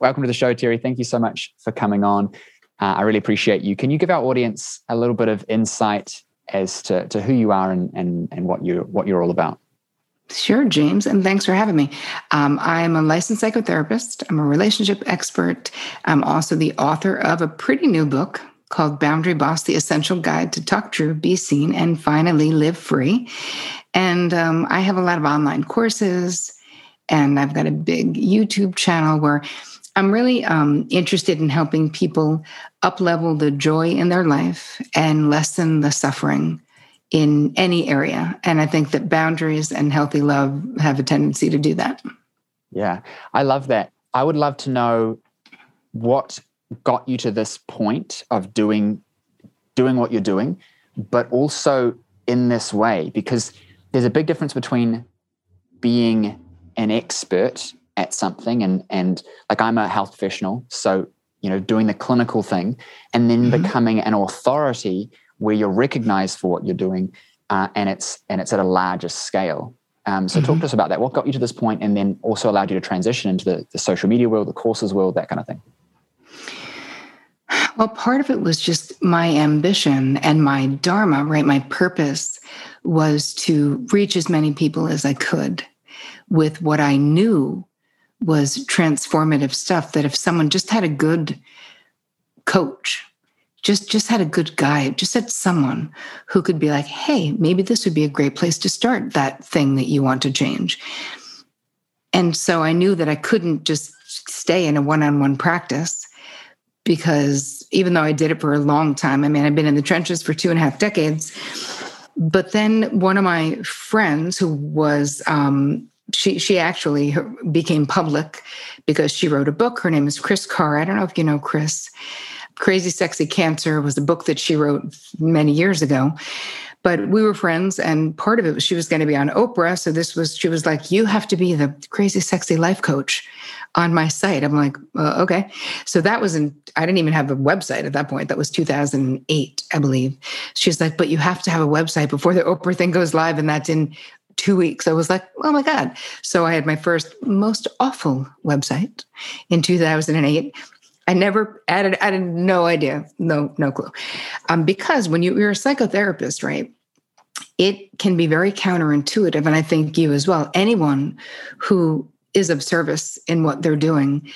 welcome to the show, Terri. Thank you so much for coming on. Uh, I really appreciate you. Can you give our audience a little bit of insight as to, to who you are and, and, and what you what you're all about? Sure, James, and thanks for having me. Um, I'm a licensed psychotherapist. I'm a relationship expert. I'm also the author of a pretty new book called Boundary Boss The Essential Guide to Talk True, Be Seen, and Finally Live Free. And um, I have a lot of online courses, and I've got a big YouTube channel where I'm really um, interested in helping people up level the joy in their life and lessen the suffering in any area. And I think that boundaries and healthy love have a tendency to do that. Yeah, I love that. I would love to know what got you to this point of doing doing what you're doing, but also in this way, because there's a big difference between being an expert at something and and like I'm a health professional, so you know, doing the clinical thing and then mm-hmm. becoming an authority where you're recognized for what you're doing uh, and it's and it's at a larger scale um, so mm-hmm. talk to us about that what got you to this point and then also allowed you to transition into the, the social media world the courses world that kind of thing well part of it was just my ambition and my dharma right my purpose was to reach as many people as i could with what i knew was transformative stuff that if someone just had a good coach just just had a good guide just had someone who could be like hey maybe this would be a great place to start that thing that you want to change. And so i knew that i couldn't just stay in a one-on-one practice because even though i did it for a long time i mean i've been in the trenches for two and a half decades but then one of my friends who was um, she she actually became public because she wrote a book her name is Kris Carr i don't know if you know Kris. Crazy Sexy Cancer was a book that she wrote many years ago. But we were friends, and part of it was she was going to be on Oprah. So this was, she was like, You have to be the crazy sexy life coach on my site. I'm like, uh, Okay. So that was in, I didn't even have a website at that point. That was 2008, I believe. She's like, But you have to have a website before the Oprah thing goes live. And that's in two weeks. I was like, oh my God. So I had my first most awful website in 2008. I never added, I had no idea, no, no clue. Um, because when you, you're a psychotherapist, right? It can be very counterintuitive. And I think you as well. Anyone who is of service in what they're doing,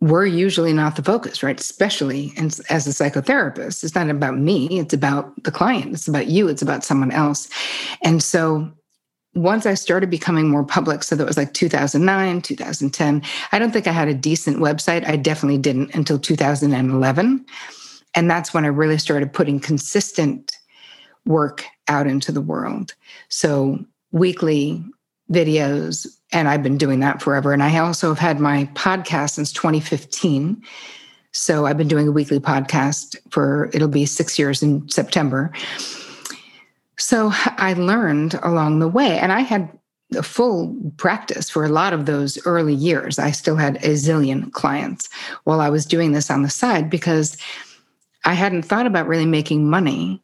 we're usually not the focus, right? Especially as a psychotherapist. It's not about me, it's about the client, it's about you, it's about someone else. And so once I started becoming more public, so that was like 2009, 2010, I don't think I had a decent website. I definitely didn't until 2011. And that's when I really started putting consistent work out into the world. So, weekly videos, and I've been doing that forever. And I also have had my podcast since 2015. So, I've been doing a weekly podcast for it'll be six years in September. So I learned along the way, and I had a full practice for a lot of those early years. I still had a zillion clients while I was doing this on the side because I hadn't thought about really making money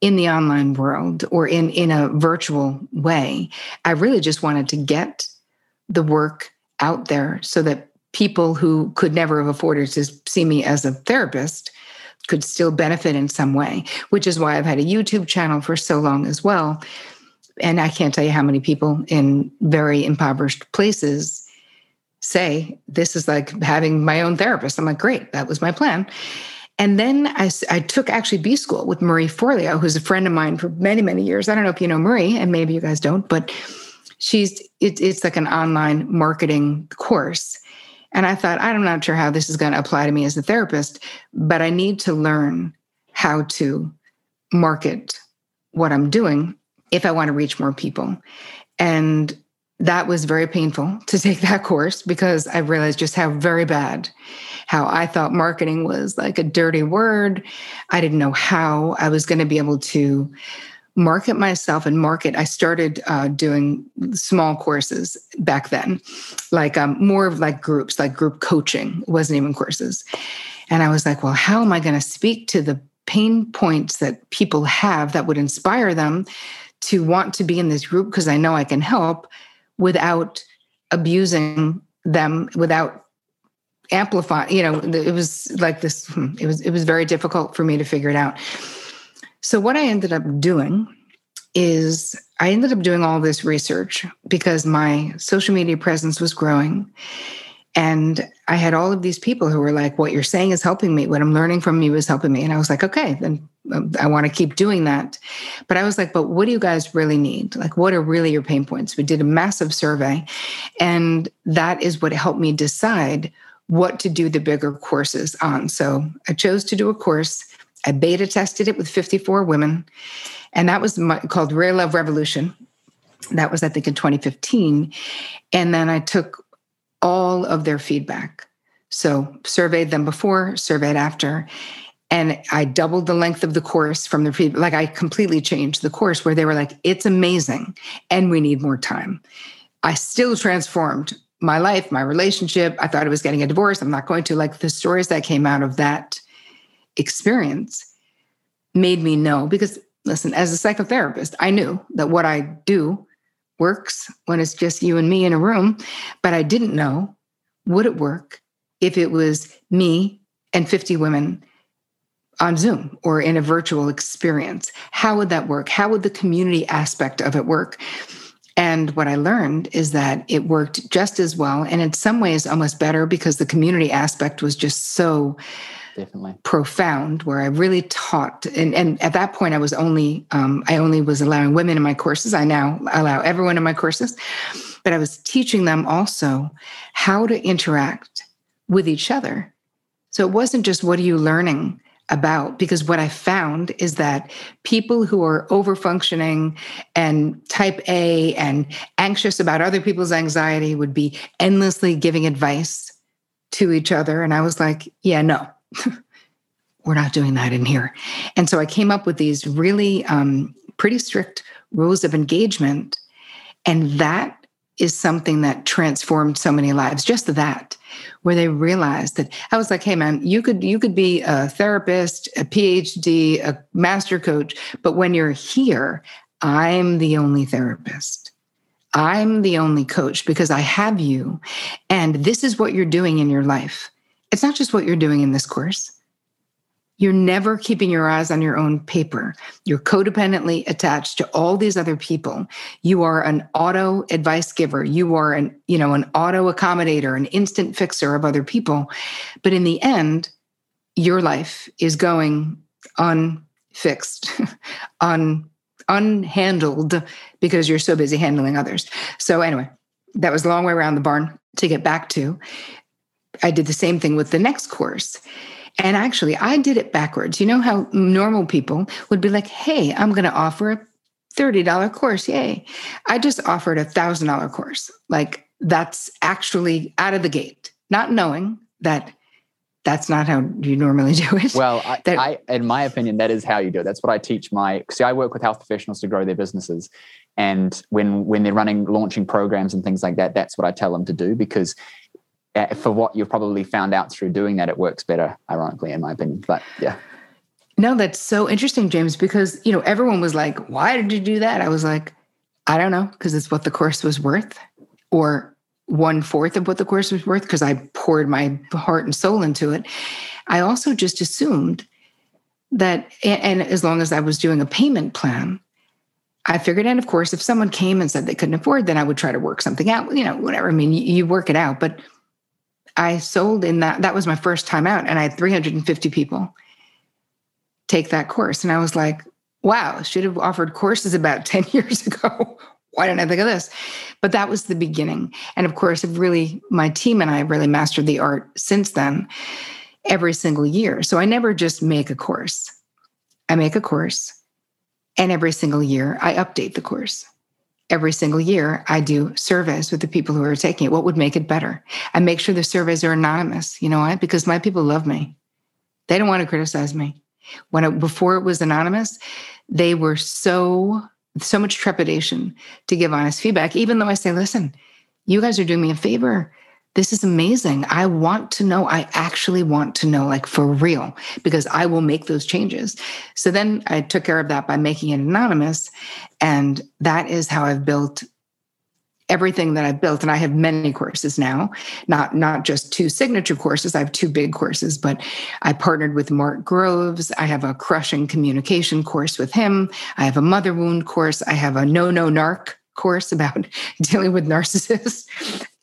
in the online world or in in a virtual way. I really just wanted to get the work out there so that people who could never have afforded to see me as a therapist could still benefit in some way, which is why I've had a YouTube channel for so long as well. And I can't tell you how many people in very impoverished places say, This is like having my own therapist. I'm like, Great, that was my plan. And then I, I took actually B school with Marie Forleo, who's a friend of mine for many, many years. I don't know if you know Marie, and maybe you guys don't, but she's it, it's like an online marketing course and I thought, I'm not sure how this is going to apply to me as a therapist, but I need to learn how to market what I'm doing if I want to reach more people. And that was very painful to take that course because I realized just how very bad, how I thought marketing was like a dirty word. I didn't know how I was going to be able to market myself and market i started uh, doing small courses back then like um, more of like groups like group coaching wasn't even courses. And i was like well how am i going to speak to the pain points that people have that would inspire them to want to be in this group? Because i know i can help without abusing them without amplifying, you know it was like this hmm, it was it was very difficult for me to figure it out so what i ended up doing is i ended up doing all this research because my social media presence was growing and I had all of these people who were like, What you're saying is helping me. What I'm learning from you is helping me. And I was like, Okay, then um, I want to keep doing that. But I was like, But what do you guys really need? Like, what are really your pain points? We did a massive survey. And that is what helped me decide what to do the bigger courses on. So I chose to do a course. I beta tested it with 54 women. And that was my, called Real Love Revolution. That was, I think, in 2015. And then I took all of their feedback. So, surveyed them before, surveyed after. And I doubled the length of the course from the feedback. Like, I completely changed the course where they were like, it's amazing and we need more time. I still transformed my life, my relationship. I thought I was getting a divorce. I'm not going to. Like, the stories that came out of that experience made me know because, listen, as a psychotherapist, I knew that what I do works when it's just you and me in a room. But I didn't know would it work if it was me and 50 women on Zoom or in a virtual experience. How would that work? How would the community aspect of it work? And what I learned is that it worked just as well, and in some ways almost better because the community aspect was just so definitely. profound where i really taught and, and at that point i was only um, i only was allowing women in my courses. I now allow everyone in my courses but i was teaching them also how to interact with each other. So it wasn't just what are you learning about? Because what i found is that people who are over functioning and type a and anxious about other people's anxiety would be endlessly giving advice to each other. And i was like yeah no we're not doing that in here. And so I came up with these really um, pretty strict rules of engagement. And that is something that transformed so many lives just that where they realized that i was like hey man you could you could be a therapist a phd a master coach but when you're here i'm the only therapist i'm the only coach because i have you and this is what you're doing in your life it's not just what you're doing in this course. You're never keeping your eyes on your own paper. You're codependently attached to all these other people. You are an auto advice giver. You are an, you know, an auto accommodator, an instant fixer of other people. But in the end, your life is going unfixed, un, unhandled because you're so busy handling others. So anyway, that was a long way around the barn to get back to I did the same thing with the next course. And actually, I did it backwards. You know how normal people would be like, hey, I'm going to offer a $30 course. Yay. I just offered a $1,000 course. Like that's actually out of the gate, not knowing that that's not how you normally do it. Well, I, that, I, in my opinion, that is how you do it. That's what I teach my. See, I work with health professionals to grow their businesses, and when when they're running launching programs and things like that, that's what I tell them to do because Uh, for what you've probably found out through doing that, it works better, ironically, in my opinion. But yeah. No, that's so interesting, James, because you know everyone was like, "Why did you do that?" I was like, "I don't know, because it's what the course was worth, or one fourth of what the course was worth, because I poured my heart and soul into it." I also just assumed that, and as long as I was doing a payment plan, I figured, and of course, if someone came and said they couldn't afford, then I would try to work something out. You know, whatever. I mean, you work it out, but I sold in that. That was my first time out, and I had 350 people take that course. And I was like, wow, should have offered courses about 10 years ago. Why didn't I think of this? But that was the beginning. And of course, have really, my team and I have really mastered the art since then every single year. So I never just make a course, I make a course, and every single year I update the course every single year I do surveys with the people who are taking it. What would make it better? I make sure the surveys are anonymous. You know why? Because my people love me. They don't want to criticize me. When it, before it was anonymous, they were so so much trepidation to give honest feedback. Even though I say, listen, you guys are doing me a favor this is amazing. I want to know. I actually want to know, like for real, because I will make those changes. So then I took care of that by making it anonymous. And that is how I've built everything that I've built, and I have many courses now, not not just two signature courses. I have two big courses, but I partnered with Mark Groves. I have a crushing communication course with him. I have a mother wound course. I have a no no narc course about dealing with narcissists.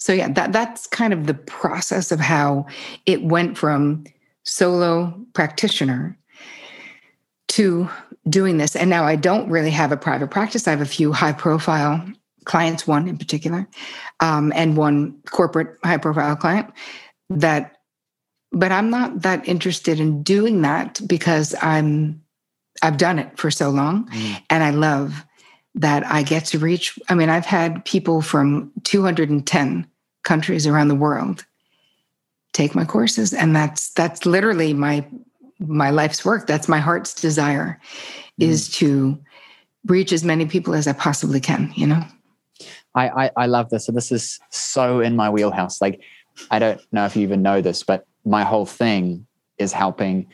So yeah, that that's kind of the process of how it went from solo practitioner to doing this. And now I don't really have a private practice. I have a few high profile clients, one in particular, um, and one corporate high profile client that, but I'm not that interested in doing that because I'm, I've done it for so long mm. and I love that I get to reach. I mean, I've had people from 210 countries around the world take my courses and that's that's literally my my life's work that's my heart's desire mm. is to reach as many people as i possibly can you know I, I, I love this. So this is so in my wheelhouse. Like, I don't know if you even know this, but my whole thing is helping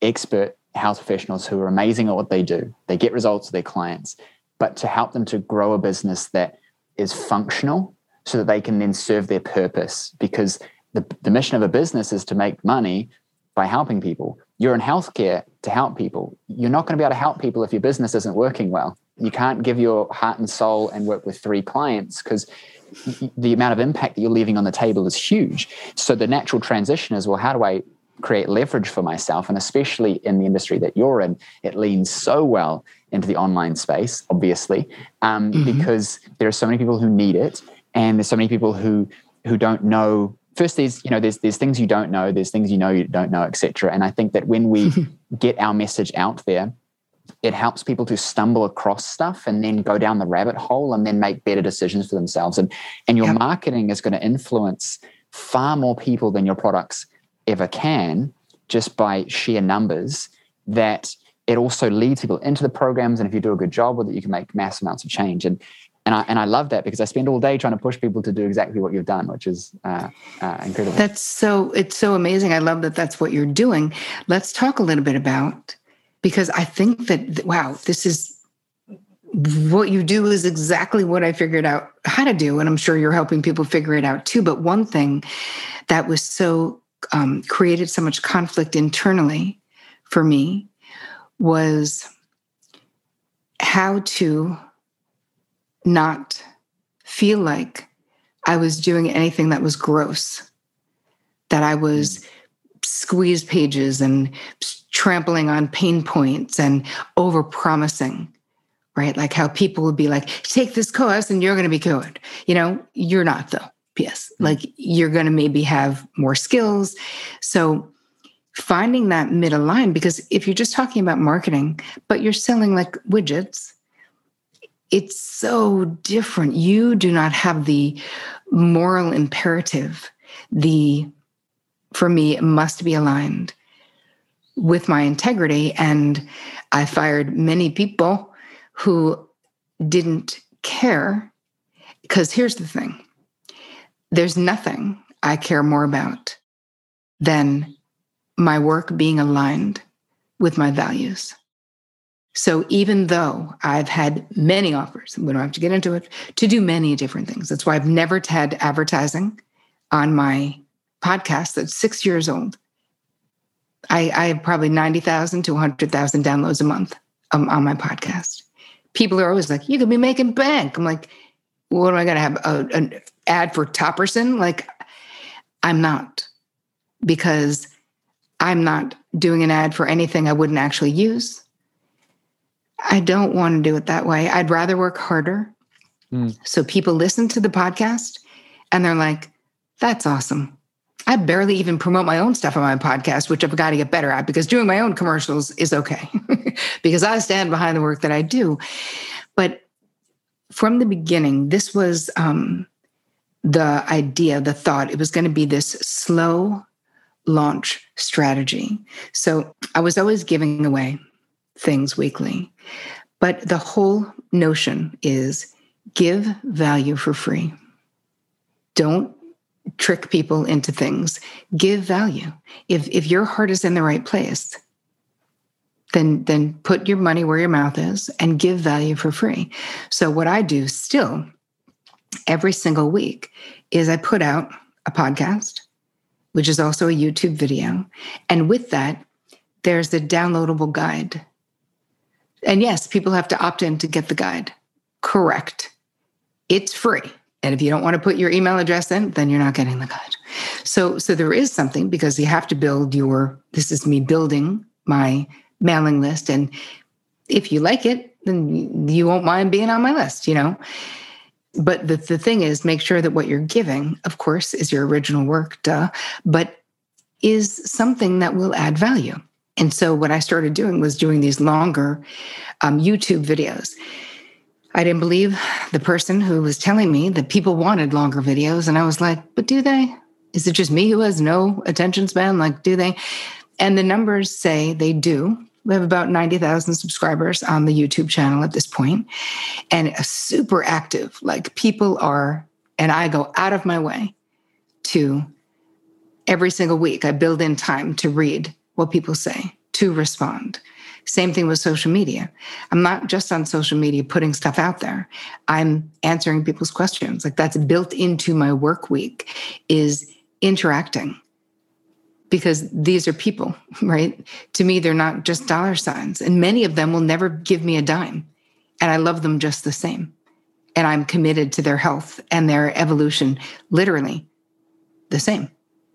expert health professionals who are amazing at what they do. They get results with their clients, but to help them to grow a business that is functional so that they can then serve their purpose. Because the, the mission of a business is to make money by helping people. You're in healthcare to help people. You're not going to be able to help people if your business isn't working well you can't give your heart and soul and work with three clients because the amount of impact that you're leaving on the table is huge. So the natural transition is well, how do I create leverage for myself? And especially in the industry that you're in, it leans so well into the online space, obviously, um, mm-hmm. because there are so many people who need it, and there's so many people who who don't know. First, there's you know there's there's things you don't know, there's things you know you don't know, etc. And I think that when we get our message out there it helps people to stumble across stuff and then go down the rabbit hole and then make better decisions for themselves and and your yep. marketing is going to influence far more people than your products ever can just by sheer numbers that it also leads people into the programs and if you do a good job with it you can make mass amounts of change and and I, and I love that because I spend all day trying to push people to do exactly what you've done, which is uh, uh, incredible. That's so it's so amazing. I love that that's what you're doing. Let's talk a little bit about because I think that, wow, this is what you do is exactly what I figured out how to do. And I'm sure you're helping people figure it out too. But one thing that was so um, created so much conflict internally for me was how to not feel like I was doing anything that was gross, that I was mm. squeeze pages and trampling on pain points and over promising right like how people would be like take this course and you're going to be good you know you're not though ps mm-hmm. like you're going to maybe have more skills so finding that middle line because if you're just talking about marketing but you're selling like widgets it's so different you do not have the moral imperative the for me must be aligned with my integrity. And I fired many people who didn't care. Because here's the thing there's nothing I care more about than my work being aligned with my values. So even though I've had many offers, we don't have to get into it, to do many different things. That's why I've never had advertising on my podcast that's six years old. I, I have probably 90,000 to 100,000 downloads a month um, on my podcast. People are always like, you could be making bank. I'm like, what am I going to have? A, an ad for Topperson? Like, I'm not because I'm not doing an ad for anything I wouldn't actually use. I don't want to do it that way. I'd rather work harder. Mm. So people listen to the podcast and they're like, that's awesome. I barely even promote my own stuff on my podcast, which I've got to get better at because doing my own commercials is okay because I stand behind the work that I do. But from the beginning, this was um, the idea, the thought. It was going to be this slow launch strategy. So I was always giving away things weekly. But the whole notion is give value for free. Don't trick people into things. Give value. If if your heart is in the right place, then then put your money where your mouth is and give value for free. So what I do still every single week is I put out a podcast, which is also a YouTube video. And with that, there's a downloadable guide. And yes, people have to opt in to get the guide. Correct. It's free. And if you don't want to put your email address in, then you're not getting the guide. So, so there is something because you have to build your, this is me building my mailing list. And if you like it, then you won't mind being on my list, you know? But the, the thing is, make sure that what you're giving, of course, is your original work, duh, but is something that will add value. And so what I started doing was doing these longer um, YouTube videos. I didn't believe the person who was telling me that people wanted longer videos. And I was like, but do they? Is it just me who has no attention span? Like, do they? And the numbers say they do. We have about 90,000 subscribers on the YouTube channel at this point and super active. Like people are, and I go out of my way to every single week, I build in time to read what people say, to respond. Same thing with social media. I'm not just on social media putting stuff out there. I'm answering people's questions. Like that's built into my work week is interacting because these are people, right? To me, they're not just dollar signs. And many of them will never give me a dime. And I love them just the same. And I'm committed to their health and their evolution, literally the same.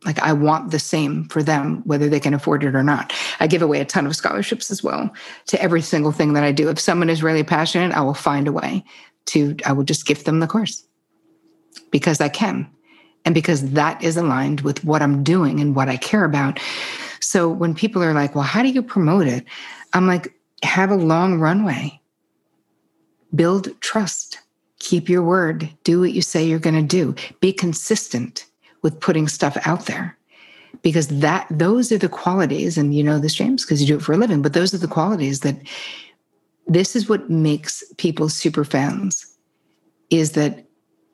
Like I want the same for them, whether they can afford it or not. I give away a ton of scholarships as well to every single thing that I do. If someone is really passionate, I will find a way to, I will just gift them the course because I can and because that is aligned with what I'm doing and what I care about. So when people are like, well, how do you promote it? I'm like, have a long runway, build trust, keep your word, do what you say you're going to do, be consistent with putting stuff out there. Because that those are the qualities, and you know this, James, because you do it for a living, but those are the qualities that this is what makes people super fans is that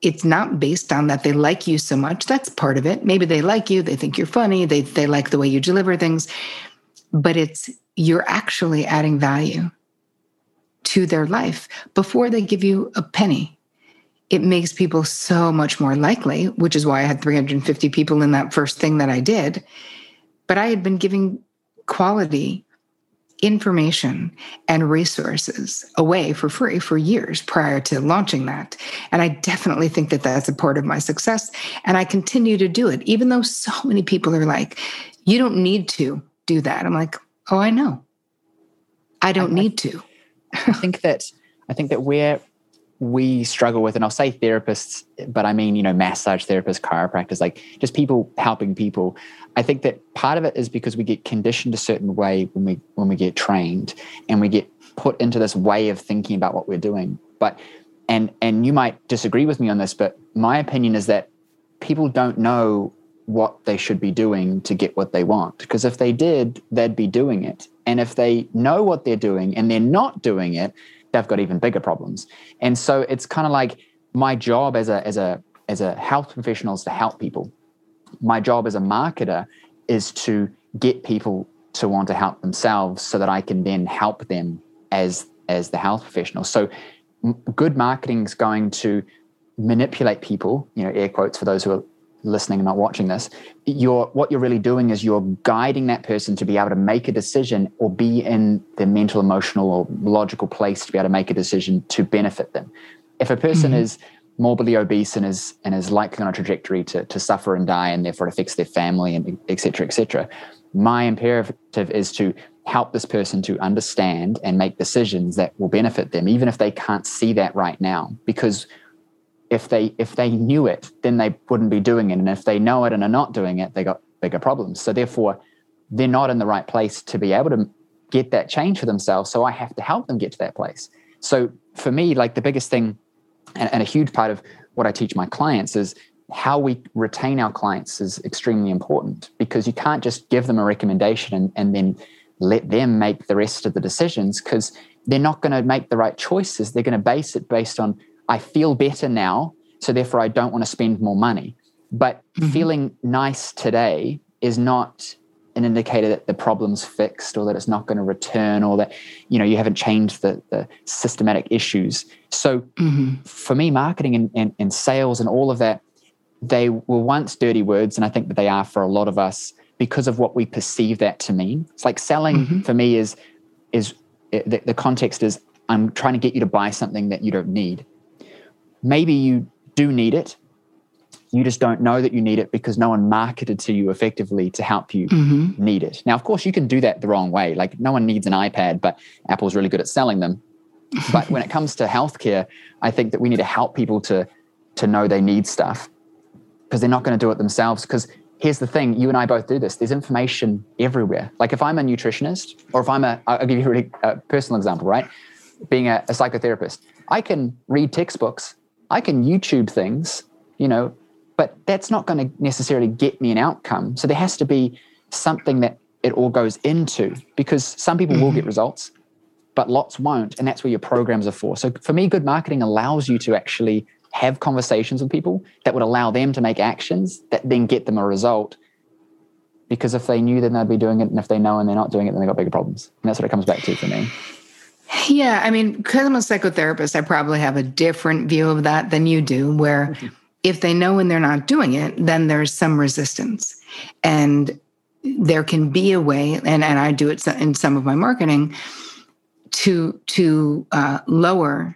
it's not based on that they like you so much. That's part of it. Maybe they like you, they think you're funny, they, they like the way you deliver things, but it's you're actually adding value to their life before they give you a penny. It makes people so much more likely, which is why I had 350 people in that first thing that I did. But I had been giving quality information and resources away for free for years prior to launching that. And I definitely think that that's a part of my success. And I continue to do it, even though so many people are like, you don't need to do that. I'm like, oh, I know. I don't I, need to. I think that I think that where we struggle with, and I'll say therapists, but I mean, you know, massage therapists, chiropractors, like just people helping people. I think that part of it is because we get conditioned a certain way when we when we get trained and we get put into this way of thinking about what we're doing. But and and you might disagree with me on this, but my opinion is that people don't know what they should be doing to get what they want. Because if they did, they'd be doing it. And if they know what they're doing and they're not doing it, they've got even bigger problems. And so it's kind of like my job as a as a as a health professional is to help people. My job as a marketer is to get people to want to help themselves so that I can then help them as as the health professional. So good marketing is going to manipulate people, you know, air quotes for those who are listening and not watching this, you're what you're really doing is you're guiding that person to be able to make a decision or be in the mental, emotional, or logical place to be able to make a decision to benefit them. If a person mm-hmm. is morbidly obese and is and is likely on a trajectory to, to suffer and die and therefore affects their family and et cetera, et cetera, my imperative is to help this person to understand and make decisions that will benefit them, even if they can't see that right now. Because if they if they knew it, then they wouldn't be doing it. And if they know it and are not doing it, they got bigger problems. So therefore, they're not in the right place to be able to get that change for themselves. So I have to help them get to that place. So for me, like the biggest thing and, and a huge part of what I teach my clients is how we retain our clients is extremely important because you can't just give them a recommendation and, and then let them make the rest of the decisions because they're not going to make the right choices. They're going to base it based on I feel better now, so therefore I don't want to spend more money. But mm-hmm. feeling nice today is not an indicator that the problem's fixed or that it's not going to return or that you know you haven't changed the, the systematic issues so mm-hmm. for me marketing and, and, and, sales and all of that they were once dirty words and i think that they are for a lot of us because of what we perceive that to mean it's like selling mm-hmm. for me is is the, the context is i'm trying to get you to buy something that you don't need maybe you do need it you just don't know that you need it because no one marketed to you effectively to help you mm-hmm. need it. Now, of course, you can do that the wrong way. Like, no one needs an iPad, but Apple's really good at selling them. but when it comes to healthcare, I think that we need to help people to to know they need stuff because they're not going to do it themselves. Because here's the thing: you and I both do this. There's information everywhere. Like if I'm a nutritionist, or if I'm a, I'll give you a really a personal example, right? Being a, a psychotherapist, I can read textbooks, I can YouTube things, you know, but that's not going to necessarily get me an outcome. So there has to be something that it all goes into because some people mm-hmm. will get results, but lots won't. And that's where your programs are for. So for me, good marketing allows you to actually have conversations with people that would allow them to make actions that then get them a result. Because if they knew, then they'd be doing it. And if they know and they're not doing it, then they've got bigger problems. And that's what it comes back to for me. Yeah. I mean, because I'm a psychotherapist, I probably have a different view of that than you do, where mm-hmm if they know when they're not doing it, then there's some resistance. And there can be a way, and, and I do it in some of my marketing, to to uh, lower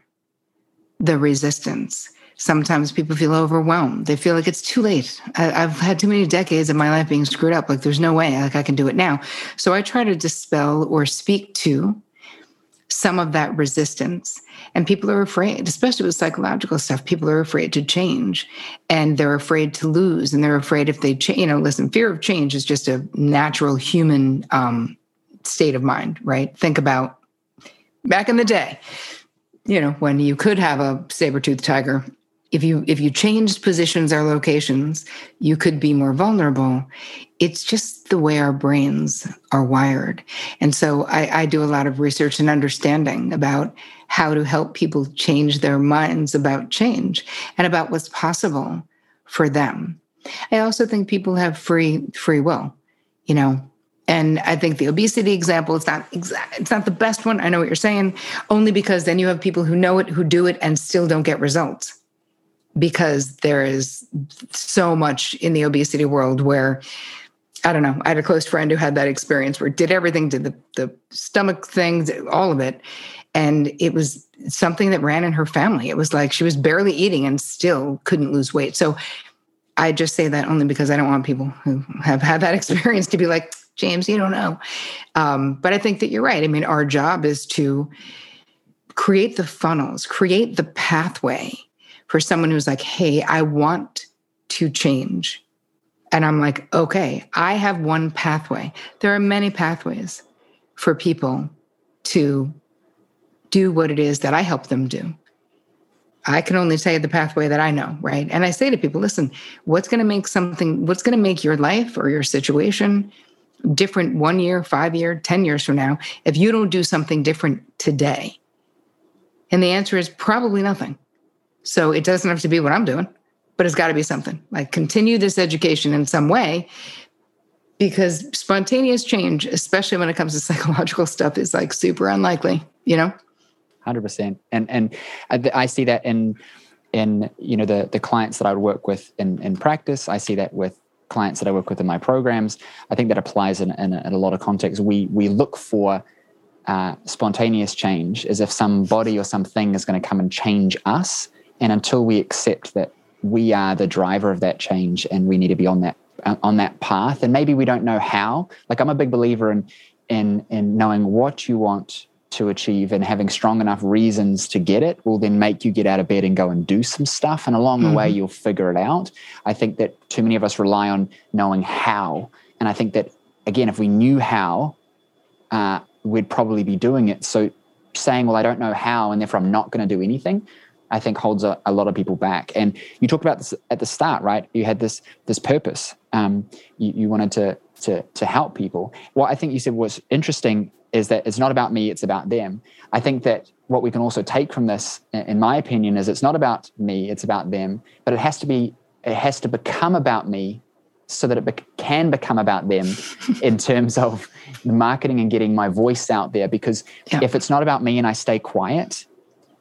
the resistance. Sometimes people feel overwhelmed. They feel like it's too late. I, I've had too many decades of my life being screwed up. Like there's no way like I can do it now. So I try to dispel or speak to some of that resistance. And people are afraid, especially with psychological stuff, people are afraid to change and they're afraid to lose. And they're afraid if they change, you know, listen, fear of change is just a natural human um, state of mind, right? Think about back in the day, you know, when you could have a saber-toothed tiger if you if you changed positions or locations you could be more vulnerable. It's just the way our brains are wired. And so I, I, do a lot of research and understanding about how to help people change their minds about change and about what's possible for them. I also think people have free free will you know and I think the obesity example, it's not exact, it's not the best one. I know what you're saying, only because then you have people who know it, who do it, and still don't get results because there is so much in the obesity world where I don't know. I had a close friend who had that experience where did everything, did the, the stomach things, all of it. And it was something that ran in her family. It was like she was barely eating and still couldn't lose weight. So I just say that only because I don't want people who have had that experience to be like, James, you don't know. Um, but I think that you're right. I mean, our job is to create the funnels, create the pathway for someone who's like, hey, I want to change. And I'm like, okay, I have one pathway. There are many pathways for people to do what it is that I help them do. I can only say the pathway that I know, right? And I say to people, listen, what's going to make something, what's going to make your life or your situation different one year, five year, 10 years from now, if you don't do something different today? And the answer is probably nothing. So it doesn't have to be what I'm doing, but it's got to be something like continue this education in some way because spontaneous change, especially when it comes to psychological stuff, is like super unlikely, you know? 100%. And, and I, I see that in, in, you know, the, the clients that I would work with in, in practice. I see that with clients that I work with in my programs. I think that applies in, in, a, in a lot of contexts. We, we look for, uh, spontaneous change as if somebody or something is going to come and change us and until we accept that we are the driver of that change and we need to be on that on that path and maybe we don't know how like i'm a big believer in in in knowing what you want to achieve and having strong enough reasons to get it will then make you get out of bed and go and do some stuff and along mm-hmm. the way mm-hmm. you'll figure it out i think that too many of us rely on knowing how and i think that again if we knew how uh, we'd probably be doing it so saying well i don't know how and therefore i'm not going to do anything I think holds a, a, lot of people back. And you talked about this at the start, right? You had this this purpose. Um, you, you wanted to to to help people. What I think you said was interesting is that it's not about me; it's about them. I think that what we can also take from this, in my opinion, is it's not about me; it's about them. But it has to be. It has to become about me so that it be- can become about them in terms of the marketing and getting my voice out there. Because yeah. if it's not about me and I stay quiet,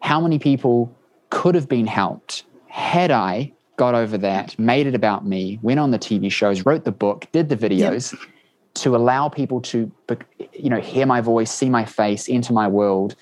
how many people could have been helped had I got over that, made it about me, went on the TV shows, wrote the book, did the videos yep. to allow people to, you know, hear my voice, see my face, enter my world,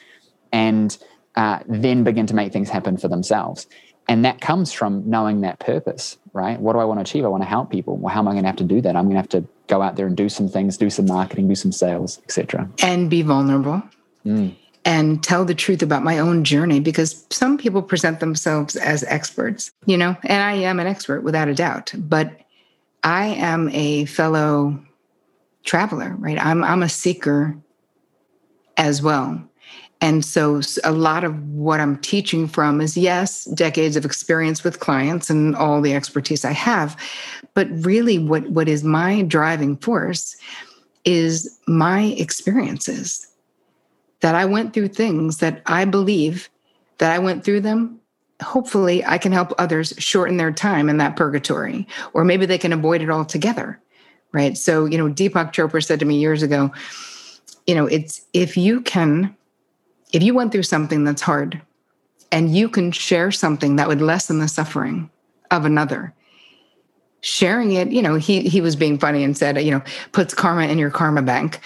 and uh, then begin to make things happen for themselves. And that comes from knowing that purpose, right? What do I want to achieve? I want to help people. Well, how am I going to have to do that? I'm going to have to go out there and do some things, do some marketing, do some sales, etc. And be vulnerable. Mm and tell the truth about my own journey because some people present themselves as experts, you know, and I am an expert without a doubt, but I am a fellow traveler, right? I'm I'm a seeker as well. And so a lot of what I'm teaching from is yes, decades of experience with clients and all the expertise I have, but really what what is my driving force is my experiences that I went through things that I believe that I went through them. Hopefully, I can help others shorten their time in that purgatory, or maybe they can avoid it altogether. Right. So, you know, Deepak Chopra said to me years ago, you know, it's if you can, if you went through something that's hard and you can share something that would lessen the suffering of another, sharing it, you know, he he was being funny and said, you know, puts karma in your karma bank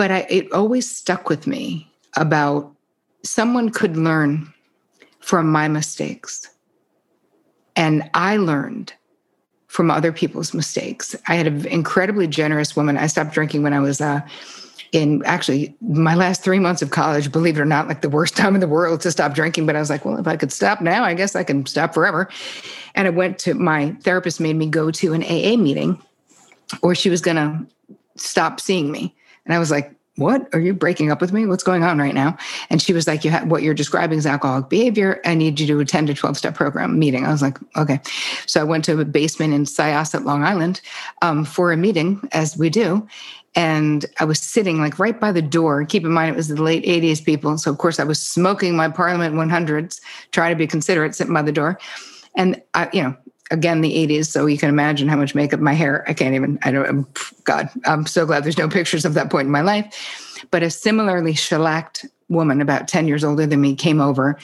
but I, it always stuck with me about someone could learn from my mistakes. And I learned from other people's mistakes. I had an incredibly generous woman. I stopped drinking when I was uh, in actually my last three months of college, believe it or not, like the worst time in the world to stop drinking. But I was like, well, if I could stop now, I guess I can stop forever. And I went to my therapist, made me go to an AA meeting, or she was going to stop seeing me. And I was like, what are you breaking up with me? What's going on right now? And she was like, you have what you're describing is alcoholic behavior. I need you to attend a 12 step program meeting. I was like, okay. So I went to a basement in Syosset, Long Island um, for a meeting as we do. And I was sitting like right by the door. Keep in mind, it was the late 80s people. So, of course, I was smoking my Parliament 100s, trying to be considerate, sitting by the door. And I, you know, again the 80s so you can imagine how much makeup my hair i can't even i don't god i'm so glad there's no pictures of that point in my life. But a similarly shellacked woman about 10 years older than me came over.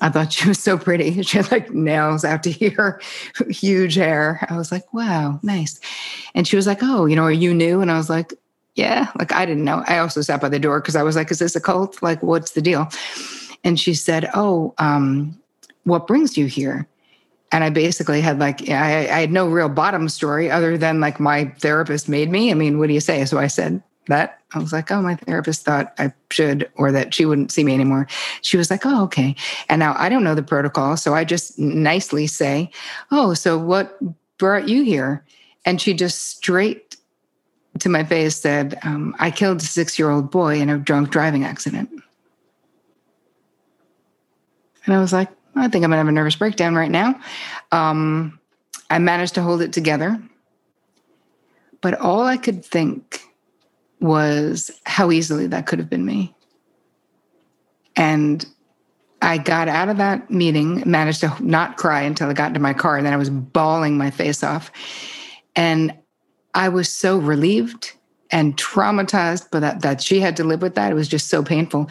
I thought she was so pretty. She had like nails out to here huge hair. I was like wow nice. And she was like oh you know are you new? And i was like yeah. Like i didn't know. I also sat by the door because i was like is this a cult? Like what's the deal? And she said oh um, what brings you here and I basically had like I, I, had no real bottom story other than like my therapist made me. I mean, what do you say? So I said that I was like, oh, my therapist thought I should or that she wouldn't see me anymore. She was like, oh, okay. And now I don't know the protocol, so I just nicely say, oh, so what brought you here? And she just straight to my face said, um, I killed a six-year-old boy in a drunk driving accident. And I was like, I think I'm gonna have a nervous breakdown right now. Um, I managed to hold it together. But all I could think was how easily that could have been me. And I got out of that meeting, managed to not cry until I got into my car, and then I was bawling my face off. And I was so relieved and traumatized but that, that she had to live with that. It was just so painful.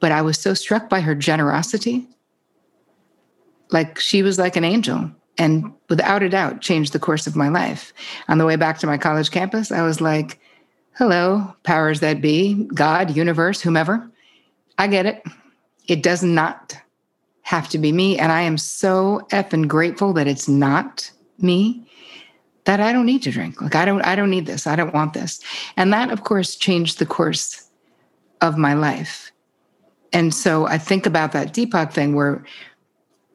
But I was so struck by her generosity like she was like an angel and without a doubt changed the course of my life. On the way back to my college campus, I was like, hello, powers that be, God, universe, whomever. I get it. It does not have to be me. And I am so effing grateful that it's not me that I don't need to drink. Like I don't, I don't need this. I don't want this. And that, of course, changed the course of my life. And so I think about that Deepak thing where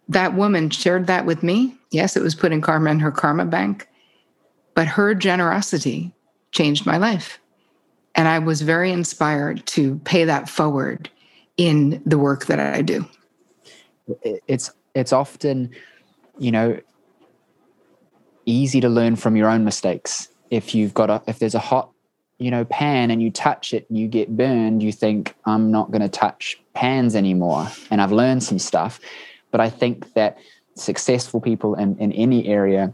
that woman shared that with me. Yes, it was putting karma in her karma bank, but her generosity changed my life. And I was very inspired to pay that forward in the work that I do. It's it's often, you know, easy to learn from your own mistakes. If you've got a if there's a hot, you know, pan and you touch it and you get burned, you think I'm not going to touch pans anymore. And I've learned some stuff but I think that successful people in, in any area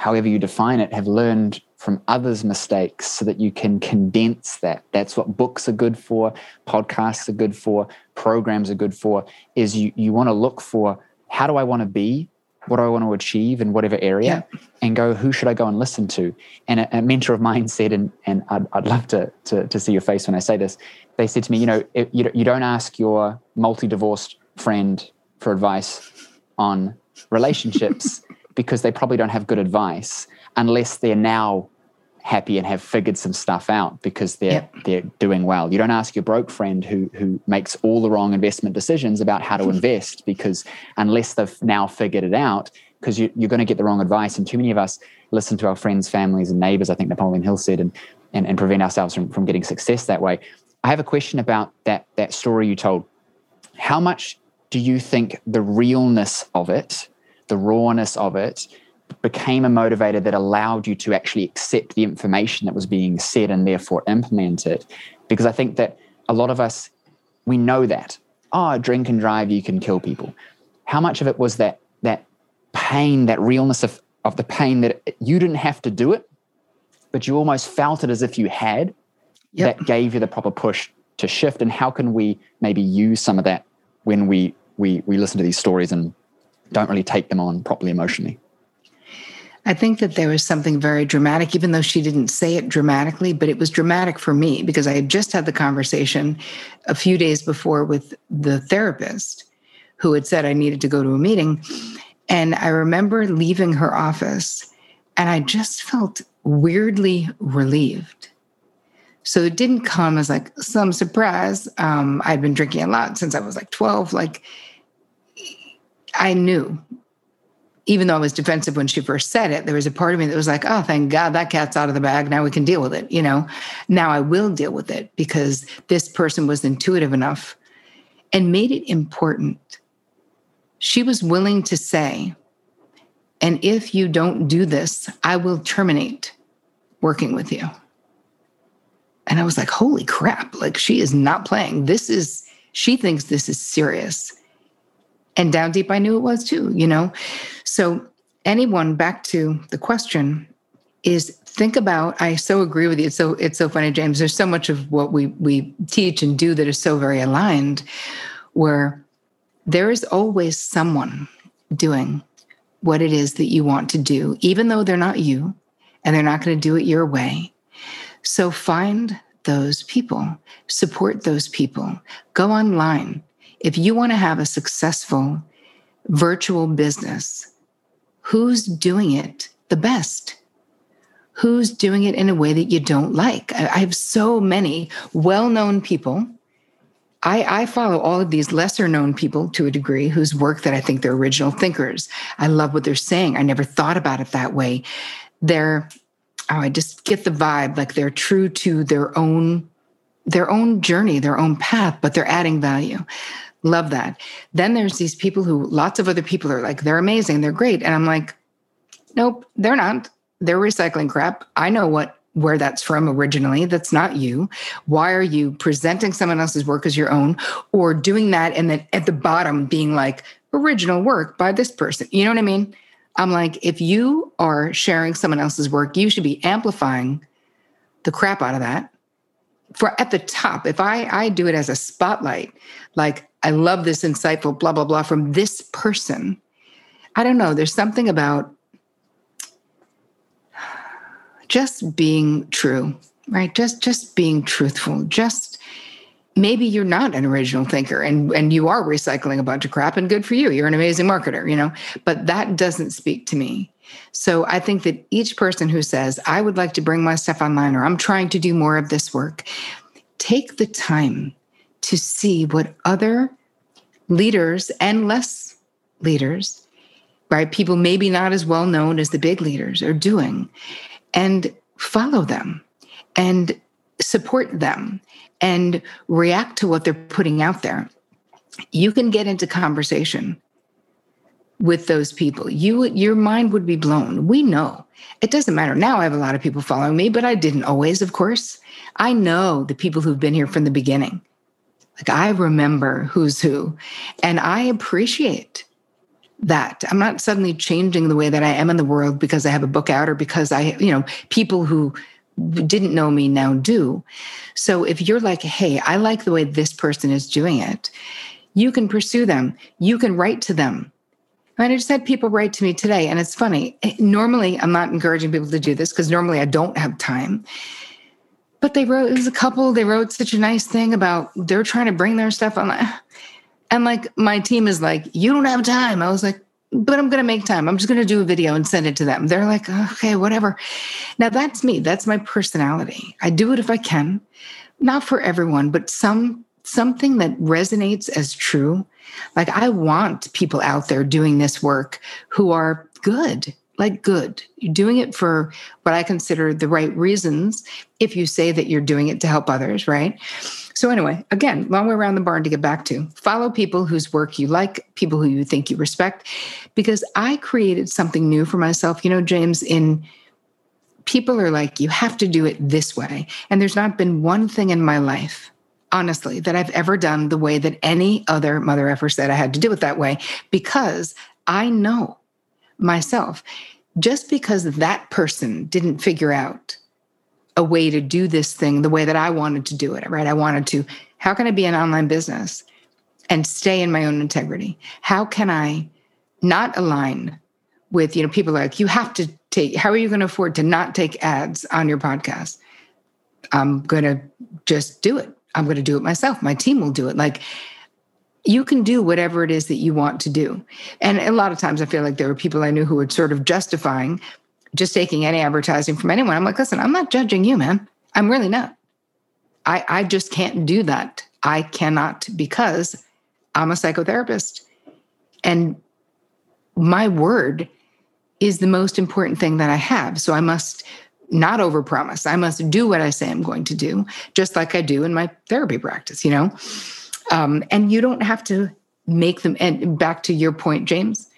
however you define it, have learned from others' mistakes so that you can condense that. That's what books are good for, podcasts are good for, programs are good for, is you, you want to look for how do I want to be? What do I want to achieve in whatever area? Yeah. And go, who should I go and listen to? And a, a mentor of mine said, and, and I'd, I'd love to, to, to see your face when I say this, they said to me, you know, you, you don't ask your multi divorced friend for advice on relationships because they probably don't have good advice unless they're now happy and have figured some stuff out because they're yep. they're doing well. You don't ask your broke friend who who makes all the wrong investment decisions about how to mm-hmm. invest because unless they've now figured it out, because you, you're going to get the wrong advice. And too many of us listen to our friends, families, and neighbors. I think Napoleon Hill said, and and, and prevent ourselves from, from getting success that way. I have a question about that that story you told. How much do you think the realness of it, the rawness of it, became a motivator that allowed you to actually accept the information that was being said and therefore implement it. Because I think that a lot of us, we know that. Oh, drink and drive, you can kill people. How much of it was that that pain, that realness of, of the pain that you didn't have to do it, but you almost felt it as if you had, yep. that gave you the proper push to shift? And how can we maybe use some of that when we we we listen to these stories and don't really take them on properly emotionally? I think that there was something very dramatic, even though she didn't say it dramatically, but it was dramatic for me because I had just had the conversation a few days before with the therapist who had said I needed to go to a meeting. And I remember leaving her office and I just felt weirdly relieved. So it didn't come as like some surprise. Um, I'd been drinking a lot since I was like 12. Like I knew even though I was defensive when she first said it, there was a part of me that was like, oh, thank God that cat's out of the bag. Now we can deal with it. You know, now I will deal with it because this person was intuitive enough and made it important. She was willing to say, and if you don't do this, I will terminate working with you. And I was like, holy crap, like she is not playing. This is, she thinks this is serious. And down deep, I knew it was too, you know? So, anyone, back to the question, is think about i so agree with you it's so it's so funny james there's so much of what we we teach and do that is so very aligned where there is always someone doing what it is that you want to do even though they're not you and they're not going to do it your way so find those people support those people go online if you want to have a successful virtual business, who's doing it the best? Who's doing it in a way that you don't like? I have so many well known people. I, I, follow all of these lesser known people to a degree whose work that I think they're original thinkers. I love what they're saying. I never thought about it that way. They're, oh, I just get the vibe like they're true to their own their own journey, their own path, but they're adding value. Love that. Then there's these people who lots of other people are like, they're amazing, they're great. And I'm like, nope, they're not. They're recycling crap. I know what where that's from originally. That's not you. Why are you presenting someone else's work as your own or doing that and then at the bottom being like original work by this person? You know what I mean? I'm like, if you are sharing someone else's work, you should be amplifying the crap out of that. For at the top, if I I do it as a spotlight, like I love this insightful blah, blah, blah from this person. I don't know. There's something about just being true, right? Just just being truthful. Just maybe you're not an original thinker and and you are recycling a bunch of crap and good for you. You're an amazing marketer, you know. But that doesn't speak to me. So I think that each person who says, I would like to bring my stuff online or I'm trying to do more of this work, take the time to see what other leaders and less leaders, right? People maybe not as well known as the big leaders are doing, and follow them and support them and react to what they're putting out there. You can get into conversation with those people. You your mind would be blown. We know. It doesn't matter. Now I have a lot of people following me, but I didn't always, of course. I know the people who've been here from the beginning. Like I remember who's who, and I appreciate that. I'm not suddenly changing the way that I am in the world because I have a book out or because I, you know, people who didn't know me now do. So if you're like, hey, I like the way this person is doing it, you can pursue them. You can write to them. I just had people write to me today, and it's funny. Normally, I'm not encouraging people to do this because normally I don't have time. But they wrote, it was a couple, they wrote such a nice thing about they're trying to bring their stuff online. And like my team is like, you don't have time. I was like, but I'm going to make time. I'm just going to do a video and send it to them. They're like, okay, whatever. Now that's me. That's my personality. I do it if I can. Not for everyone, but some something that resonates as true. Like I want people out there doing this work who are good, like good. You're doing it for what I consider the right reasons if you say that you're doing it to help others, right? So, anyway, again, long way around the barn to get back to. Follow people whose work you like, people who you think you respect, because I created something new for myself. You know, James, in people are like, you have to do it this way. And there's not been one thing in my life, honestly, that I've ever done the way that any other mother ever said I had to do it that way, because I know myself. Just because that person didn't figure out a way to do this thing the way that I wanted to do it, right? I wanted to, how can I be an online business and stay in my own integrity? How can I not align with, you know, people like, you have to take, how are you going to afford to not take ads on your podcast? I'm going to just do it. I'm going to do it myself. My team will do it. Like, you can do whatever it is that you want to do. And a lot of times I feel like there were people I knew who were sort of justifying just taking any advertising from anyone. I'm like, listen, I'm not judging you, man. I'm really not. I, I just can't do that. I cannot because I'm a psychotherapist. And my word is the most important thing that I have. So I must not overpromise. I must do what I say I'm going to do, just like I do in my therapy practice, you know? Um, and you don't have to make them, and back to your point, James,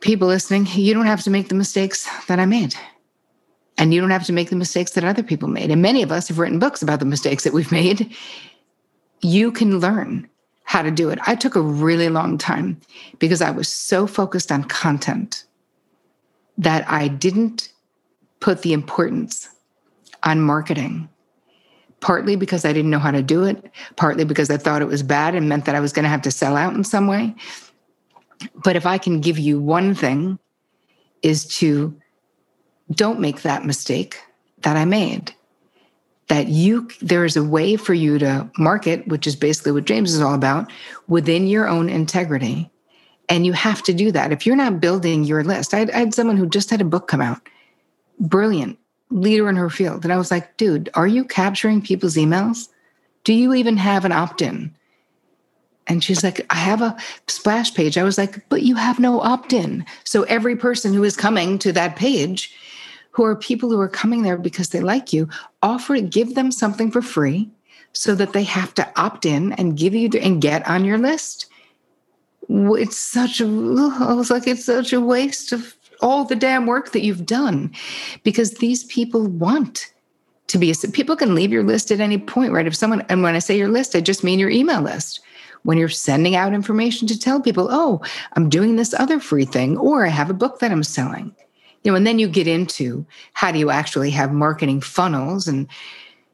people listening, you don't have to make the mistakes that I made. And you don't have to make the mistakes that other people made. And many of us have written books about the mistakes that we've made. You can learn how to do it. I took a really long time because I was so focused on content that I didn't put the importance on marketing. Partly because I didn't know how to do it, partly because I thought it was bad and meant that I was going to have to sell out in some way. But if I can give you one thing, is to don't make that mistake that I made. That you, there is a way for you to market, which is basically what James is all about, within your own integrity. And you have to do that. If you're not building your list, I had, I had someone who just had a book come out, brilliant leader in her field. And I was like, dude, are you capturing people's emails? Do you even have an opt in? And she's like, I have a splash page. I was like, but you have no opt in. So every person who is coming to that page, who are people who are coming there because they like you, offer give them something for free so that they have to opt in and give you and get on your list. It's such a, I was like, it's such a waste of all the damn work that you've done because these people want to be, people can leave your list at any point, right? If someone, and when I say your list, I just mean your email list when you're sending out information to tell people, oh, I'm doing this other free thing, or I have a book that I'm selling. You know, and then you get into how do you actually have marketing funnels and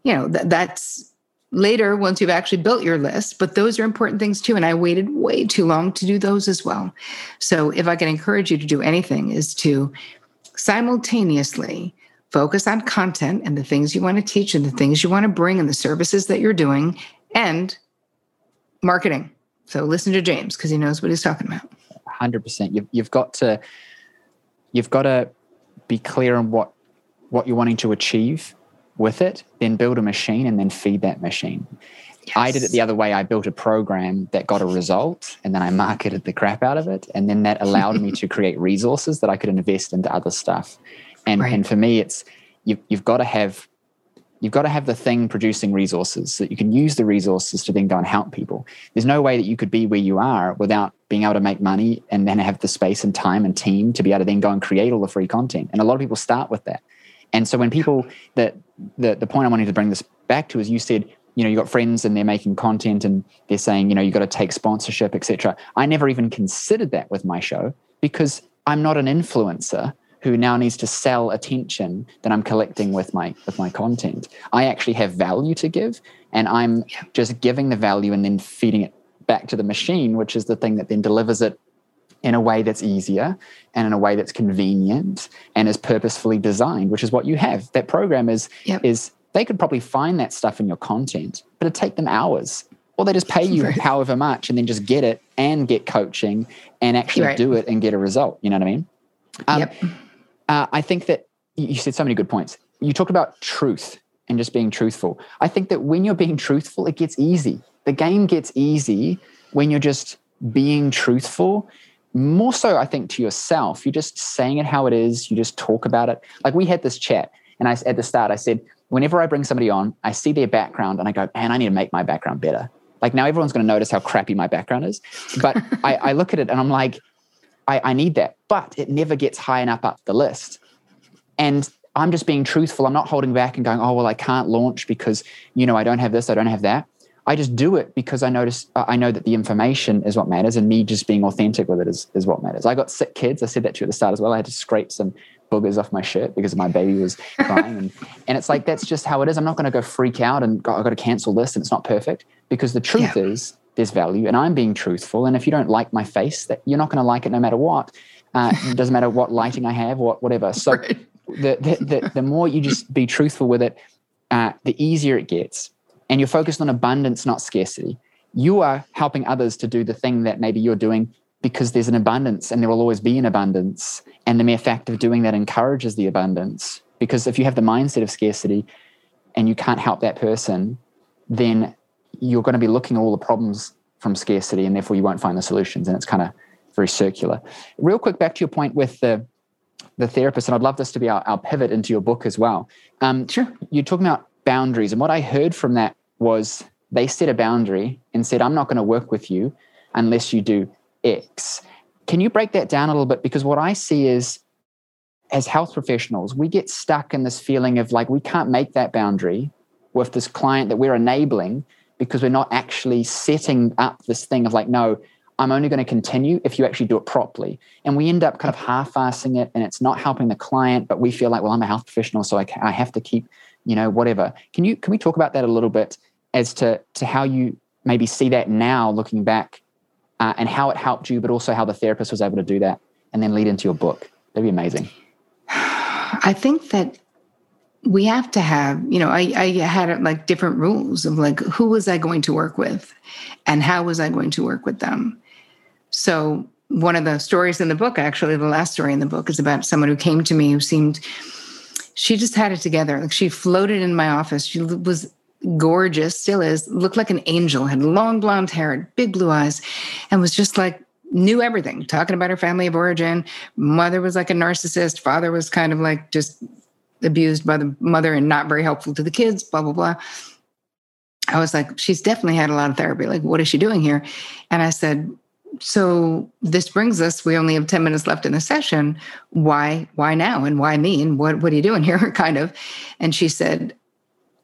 you know, th- that's later once you've actually built your list, but those are important things too. And I waited way too long to do those as well. So if I can encourage you to do anything is to simultaneously focus on content and the things you want to teach and the things you want to bring and the services that you're doing and marketing. So listen to James because he knows what he's talking about. Hundred percent. You've you've got to you've got to be clear on what what you're wanting to achieve with it, then build a machine and then feed that machine. Yes. I did it the other way. I built a program that got a result and then I marketed the crap out of it. And then that allowed me to create resources that I could invest into other stuff. And, right. and for me, it's you, you've got to have you've got to have the thing producing resources so that you can use the resources to then go and help people. There's no way that you could be where you are without being able to make money and then have the space and time and team to be able to then go and create all the free content. And a lot of people start with that. And so when people that the the point I wanted to bring this back to is you said you know, you got friends and they're making content and they're saying, you know, you got to take sponsorship, etc. I never even considered that with my show because I'm not an influencer who now needs to sell attention that I'm collecting with my with my content. I actually have value to give and I'm just giving the value and then feeding it back to the machine, which is the thing that then delivers it in a way that's easier and in a way that's convenient and is purposefully designed, which is what you have. That program is yep. is they could probably find that stuff in your content, but it'd take them hours. Or they just pay you right. however much and then just get it and get coaching and actually right. do it and get a result. You know what I mean? Um, yep. Uh, I think that you said so many good points. You talked about truth and just being truthful. I think that when you're being truthful, it gets easy. The game gets easy when you're just being truthful. More so, I think, to yourself. You're just saying it how it is. You just talk about it. Like we had this chat, and I at the start I said, whenever I bring somebody on, I see their background and I go, man, I need to make my background better. Like now everyone's going to notice how crappy my background is. But I, I, look at it and I'm like, I, I need that. But it never gets high enough up the list. And I'm just being truthful. I'm not holding back and going, oh, well, I can't launch because, you know, I don't have this, I don't have that. I just do it because I notice I know that the information is what matters, and me just being authentic with it is, is what matters. I got sick kids. I said that to you at the start as well. I had to scrape some boogers off my shirt because my baby was crying. and, and it's like, that's just how it is. I'm not going to go freak out and go, I've got to cancel this and it's not perfect because the truth yeah. is there's value and I'm being truthful. And if you don't like my face, that you're not going to like it no matter what. Uh, it doesn't matter what lighting I have, what whatever. So right. the, the, the, the, more you just be truthful with it, uh, the easier it gets. And you're focused on abundance, not scarcity. You are helping others to do the thing that maybe you're doing because there's an abundance and there will always be an abundance. And the mere fact of doing that encourages the abundance. Because if you have the mindset of scarcity and you can't help that person, then you're going to be looking at all the problems from scarcity and therefore you won't find the solutions. And it's kind of very circular. Real quick, back to your point with the the therapist, and I'd love this to be our, our pivot into your book as well. Um, sure. You're talking about boundaries, and what I heard from that was they set a boundary and said, I'm not going to work with you unless you do X. Can you break that down a little bit? Because what I see is, as health professionals, we get stuck in this feeling of like we can't make that boundary with this client that we're enabling because we're not actually setting up this thing of like, no, I'm only going to continue if you actually do it properly. And we end up kind of half assing it and it's not helping the client, but we feel like, well, I'm a health professional, so I, I have to keep, you know, whatever. Can you, can we talk about that a little bit as to, to how you maybe see that now looking back uh, and how it helped you, but also how the therapist was able to do that and then lead into your book. That'd be amazing. I think that we have to have, you know, I, I had like different rules of like who was I going to work with and how was I going to work with them. So, one of the stories in the book, actually, the last story in the book is about someone who came to me who seemed, she just had it together. Like she floated in my office. She was gorgeous, still is, looked like an angel, had long blonde hair, big blue eyes, and was just like knew everything, talking about her family of origin. Mother was like a narcissist, father was kind of like just abused by the mother and not very helpful to the kids, blah, blah, blah. I was like, she's definitely had a lot of therapy. Like, what is she doing here? And I said, so this brings us we only have 10 minutes left in the session why why now and why me and what what are you doing here kind of and she said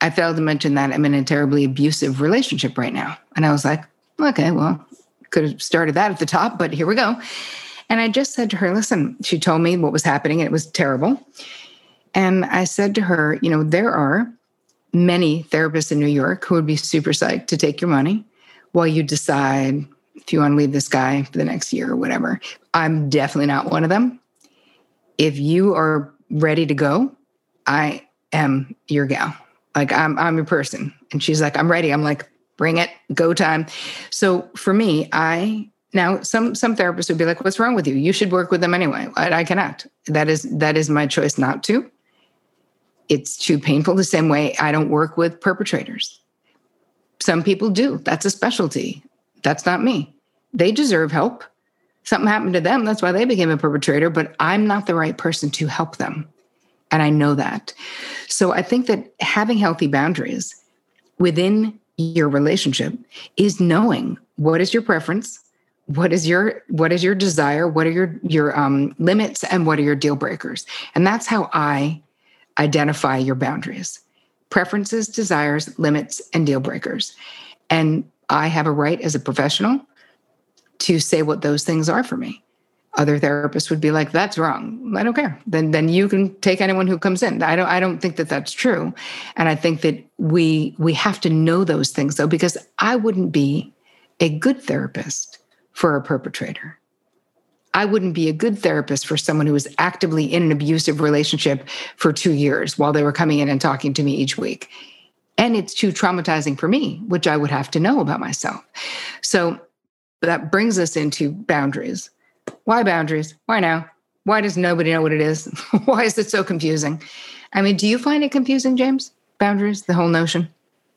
I failed to mention that I'm in a terribly abusive relationship right now. And I was like, okay, well, could have started that at the top, but here we go. And I just said to her, listen, she told me what was happening and it was terrible. And I said to her, you know, there are many therapists in New York who would be super psyched to take your money while you decide if you want to leave this guy for the next year or whatever. I'm definitely not one of them. If you are ready to go, I am your gal. Like I'm I'm your person. And she's like, I'm ready. I'm like, bring it, go time. So for me, I now some some therapists would be like, what's wrong with you? You should work with them anyway. I, I cannot. That is that is my choice not to. It's too painful. The same way I don't work with perpetrators. Some people do. That's a specialty. That's not me. They deserve help. Something happened to them. That's why they became a perpetrator, but I'm not the right person to help them. And I know that. So I think that having healthy boundaries within your relationship is knowing what is your preference, what is your what is your desire, what are your your um, limits, and what are your deal breakers. And that's how I identify your boundaries. preferences, desires, limits, and deal breakers. And I have a right as a professional to say what those things are for me. Other therapists would be like, "That's wrong. I don't care." Then, then you can take anyone who comes in. I don't. I don't think that that's true, and I think that we we have to know those things though, because I wouldn't be a good therapist for a perpetrator. I wouldn't be a good therapist for someone who was actively in an abusive relationship for two years while they were coming in and talking to me each week. And it's too traumatizing for me, which I would have to know about myself. So that brings us into boundaries. Why boundaries? Why now? Why does nobody know what it is? Why is it so confusing? I mean, do you find it confusing, James? Boundaries, the whole notion?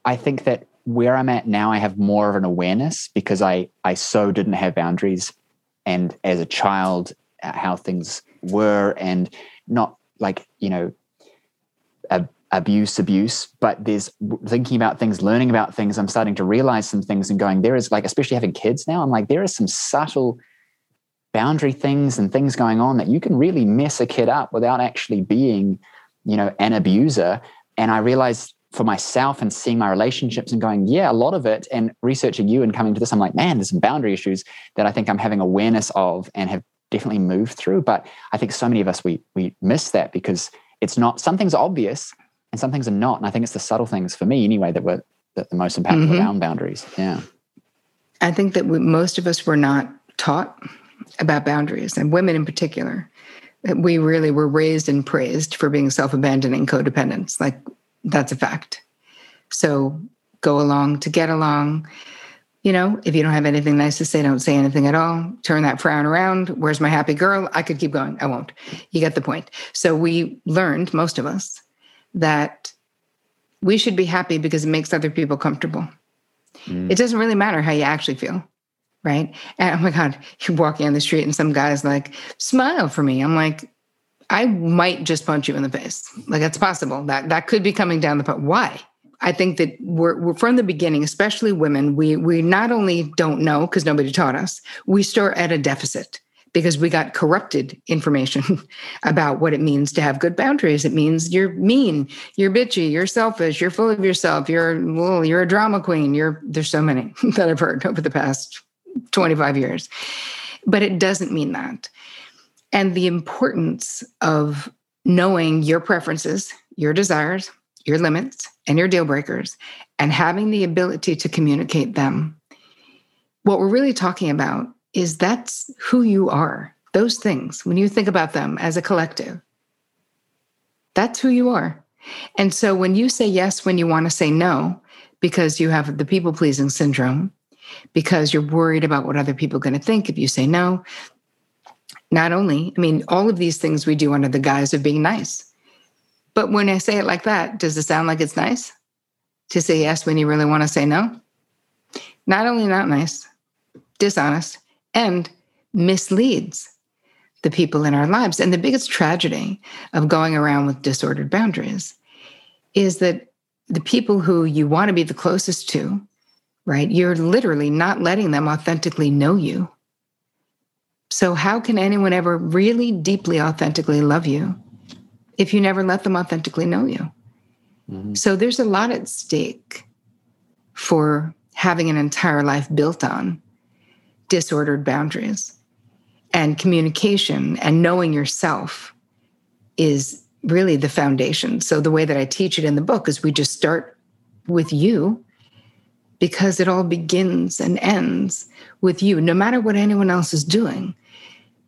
I think that where I'm at now, I have more of an awareness because I I so didn't have boundaries, and as a child, uh, how things were, and not like you know, abuse, abuse. But there's thinking about things, learning about things. I'm starting to realize some things and going there is like, especially having kids now. I'm like there is some subtle boundary things and things going on that you can really mess a kid up without actually being, you know, an abuser. And I realized for myself and seeing my relationships and going, yeah, a lot of it, and researching you and coming to this, I'm like, man, there's some boundary issues that I think I'm having awareness of and have definitely moved through. But I think so many of us we we miss that because it's not something's obvious and some things are not. And I think it's the subtle things for me anyway that were that the most impactful mm-hmm. around boundaries. Yeah. I think that we, most of us were not taught about boundaries, and women in particular. We really were raised and praised for being self abandoning codependents. Like that's a fact. So go along to get along. You know, if you don't have anything nice to say, don't say anything at all. Turn that frown around. Where's my happy girl? I could keep going. I won't. You get the point. So we learned, most of us, that we should be happy because it makes other people comfortable. Mm. It doesn't really matter how you actually feel. Right. And oh my God, you're walking on the street and some guy's like, smile for me. I'm like, I might just punch you in the face. Like that's possible. That that could be coming down the pipe. Why? I think that we're, we're, from the beginning, especially women, we we not only don't know because nobody taught us, we start at a deficit because we got corrupted information about what it means to have good boundaries. It means you're mean, you're bitchy, you're selfish, you're full of yourself, you're well, you're a drama queen. You're there's so many that I've heard over the past 25 years. But it doesn't mean that and the importance of knowing your preferences, your desires, your limits, and your deal breakers, and having the ability to communicate them. What we're really talking about is that's who you are. Those things, when you think about them as a collective, that's who you are. And so when you say yes when you want to say no, because you have the people pleasing syndrome, because you're worried about what other people are going to think if you say no, not only, I mean, all of these things we do under the guise of being nice. But when I say it like that, does it sound like it's nice to say yes when you really want to say no? Not only not nice, dishonest, and misleads the people in our lives. And the biggest tragedy of going around with disordered boundaries is that the people who you want to be the closest to, right, you're literally not letting them authentically know you. So, how can anyone ever really deeply, authentically love you if you never let them authentically know you? Mm-hmm. So, there's a lot at stake for having an entire life built on disordered boundaries and communication and knowing yourself is really the foundation. So, the way that I teach it in the book is we just start with you because it all begins and ends with you, no matter what anyone else is doing.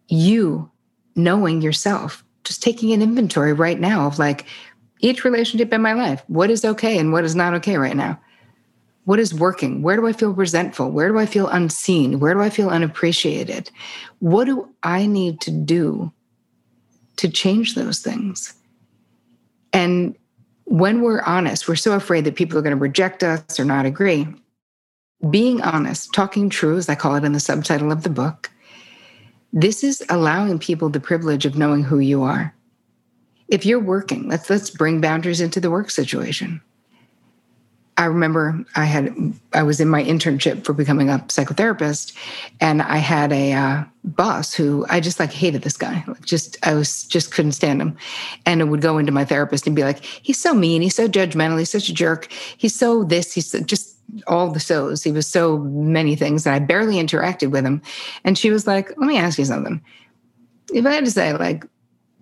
You knowing yourself, just taking an inventory right now of like each relationship in my life, what is okay and what is not okay right now? What is working? Where do I feel resentful? Where do I feel unseen? Where do I feel unappreciated? What do I need to do to change those things? And when we're honest, we're so afraid that people are going to reject us or not agree. Being honest, talking true, as I call it in the subtitle of the book, this is allowing people the privilege of knowing who you are. If you're working, let's let's bring boundaries into the work situation. I remember I had I was in my internship for becoming a psychotherapist, and I had a uh, boss who I just like hated this guy. Just I was just couldn't stand him, and I would go into my therapist and be like, "He's so mean. He's so judgmental. He's such a jerk. He's so this. He's so, just." all the so's. He was so many things that I barely interacted with him. And she was like, let me ask you something. If I had to say, like,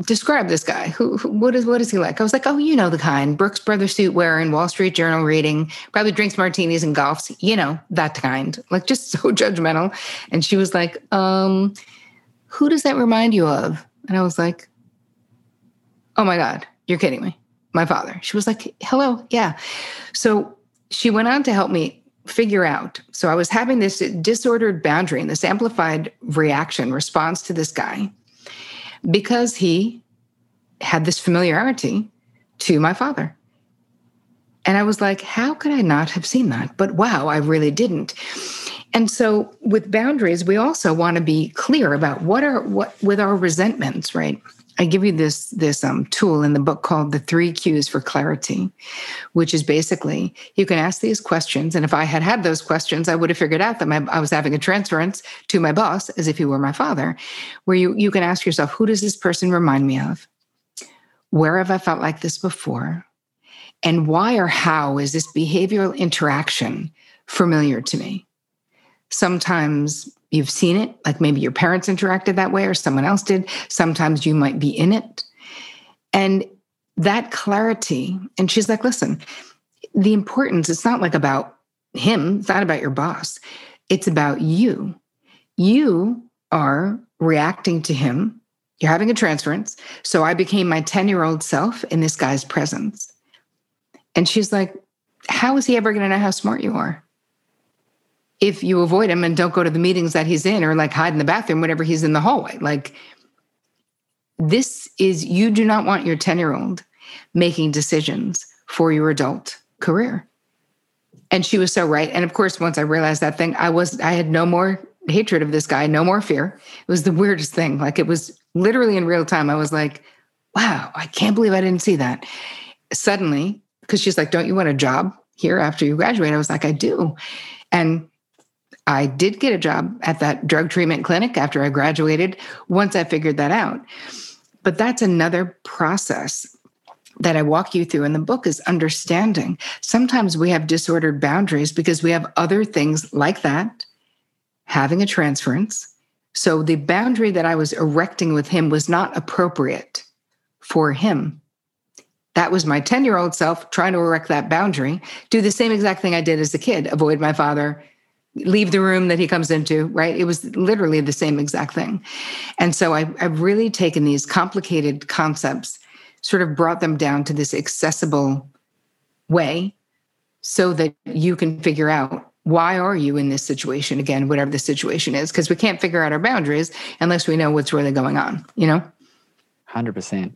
describe this guy. Who, who, what is what is he like? I was like, oh, you know the kind. Brooks Brothers suit wearing, Wall Street Journal reading, probably drinks martinis and golfs. You know that kind. Like just so judgmental. And she was like, um, who does that remind you of? And I was like, oh my god, you're kidding me. My father. She was like, hello, yeah. So she went on to help me figure out. So I was having this disordered boundary and this amplified reaction response to this guy because he had this familiarity to my father. And I was like, how could I not have seen that? But wow, I really didn't. And so with boundaries, we also want to be clear about what are what with our resentments, right? I give you this this um, tool in the book called the three cues for clarity, which is basically you can ask these questions, and if I had had those questions, I would have figured out that my, I was having a transference to my boss as if he were my father. Where you you can ask yourself, who does this person remind me of? Where have I felt like this before? And why or how is this behavioral interaction familiar to me? Sometimes you've seen it, like maybe your parents interacted that way or someone else did. Sometimes you might be in it. And that clarity, and she's like, listen, the importance, it's not like about him, it's not about your boss, it's about you. You are reacting to him. You're having a transference. So I became my 10 year old self in this guy's presence. And she's like, How is he ever going to know how smart you are? If you avoid him and don't go to the meetings that he's in or like hide in the bathroom whenever he's in the hallway. Like, this is, you do not want your 10 year old making decisions for your adult career. And she was so right. And of course, once I realized that thing, I was, I had no more hatred of this guy, no more fear. It was the weirdest thing. Like, it was literally in real time. I was like, wow, I can't believe I didn't see that. Suddenly, because she's like, don't you want a job here after you graduate? I was like, I do. And I did get a job at that drug treatment clinic after I graduated once I figured that out. But that's another process that I walk you through in the book is understanding. Sometimes we have disordered boundaries because we have other things like that, having a transference. So the boundary that I was erecting with him was not appropriate for him. That was my 10 year old self trying to erect that boundary, do the same exact thing I did as a kid avoid my father, leave the room that he comes into, right? It was literally the same exact thing. And so I, I've really taken these complicated concepts, sort of brought them down to this accessible way so that you can figure out why are you in this situation again whatever the situation is because we can't figure out our boundaries unless we know what's really going on you know 100%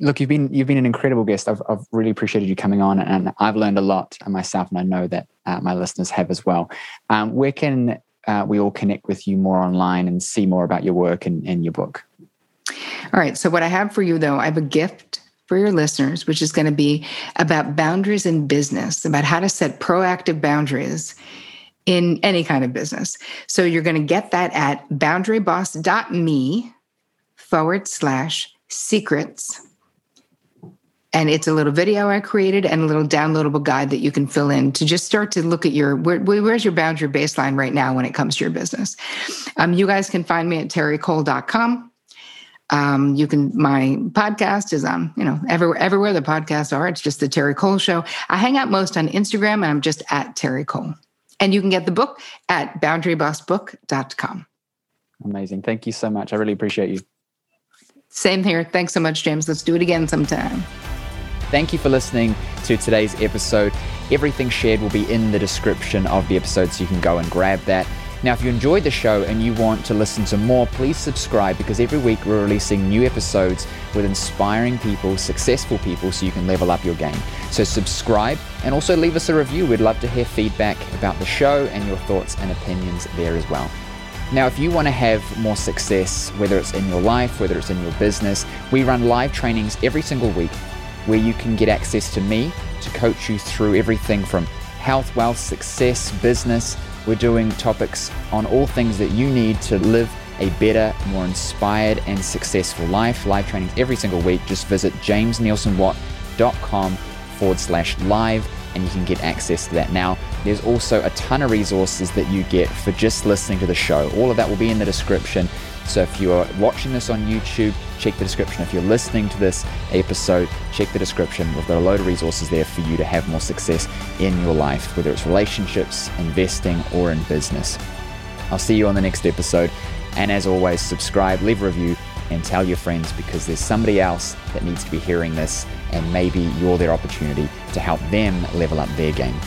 look you've been you've been an incredible guest. I've, I've really appreciated you coming on and i've learned a lot myself and i know that uh, my listeners have as well. Um, where can uh, we all connect with you more online and see more about your work and, and your book? All right. So what i have for you though i have a gift for your listeners which is going to be about boundaries in business about how to set proactive boundaries in any kind of business. So you're going to get that at boundaryboss.me forward slash secrets. And it's a little video I created and a little downloadable guide that you can fill in to just start to look at your where, where's your boundary baseline right now when it comes to your business. Um, you guys can find me at terricole.com. Um, you can my podcast is on you know everywhere everywhere the podcasts are. It's just the Terri Cole Show. I hang out most on Instagram, and I'm just at Terri Cole. And you can get the book at boundarybossbook.com. Amazing. Thank you so much. I really appreciate you. Same here. Thanks so much, James. Let's do it again sometime. Thank you for listening to today's episode. Everything shared will be in the description of the episode, so you can go and grab that. Now, if you enjoyed the show and you want to listen to more, please subscribe because every week we're releasing new episodes with inspiring people, successful people, so you can level up your game. So, subscribe and also leave us a review. We'd love to hear feedback about the show and your thoughts and opinions there as well. Now, if you want to have more success, whether it's in your life, whether it's in your business, we run live trainings every single week where you can get access to me to coach you through everything from health, wealth, success, business. We're doing topics on all things that you need to live a better, more inspired, and successful life. Live trainings every single week. Just visit jamesnielsenwatt.com forward slash live and you can get access to that now. There's also a ton of resources that you get for just listening to the show. All of that will be in the description. So if you are watching this on YouTube, check the description. If you're listening to this episode, check the description. We've got a load of resources there for you to have more success in your life, whether it's relationships, investing, or in business. I'll see you on the next episode. And as always, subscribe, leave a review, and tell your friends because there's somebody else that needs to be hearing this, and maybe you're their opportunity to help them level up their game.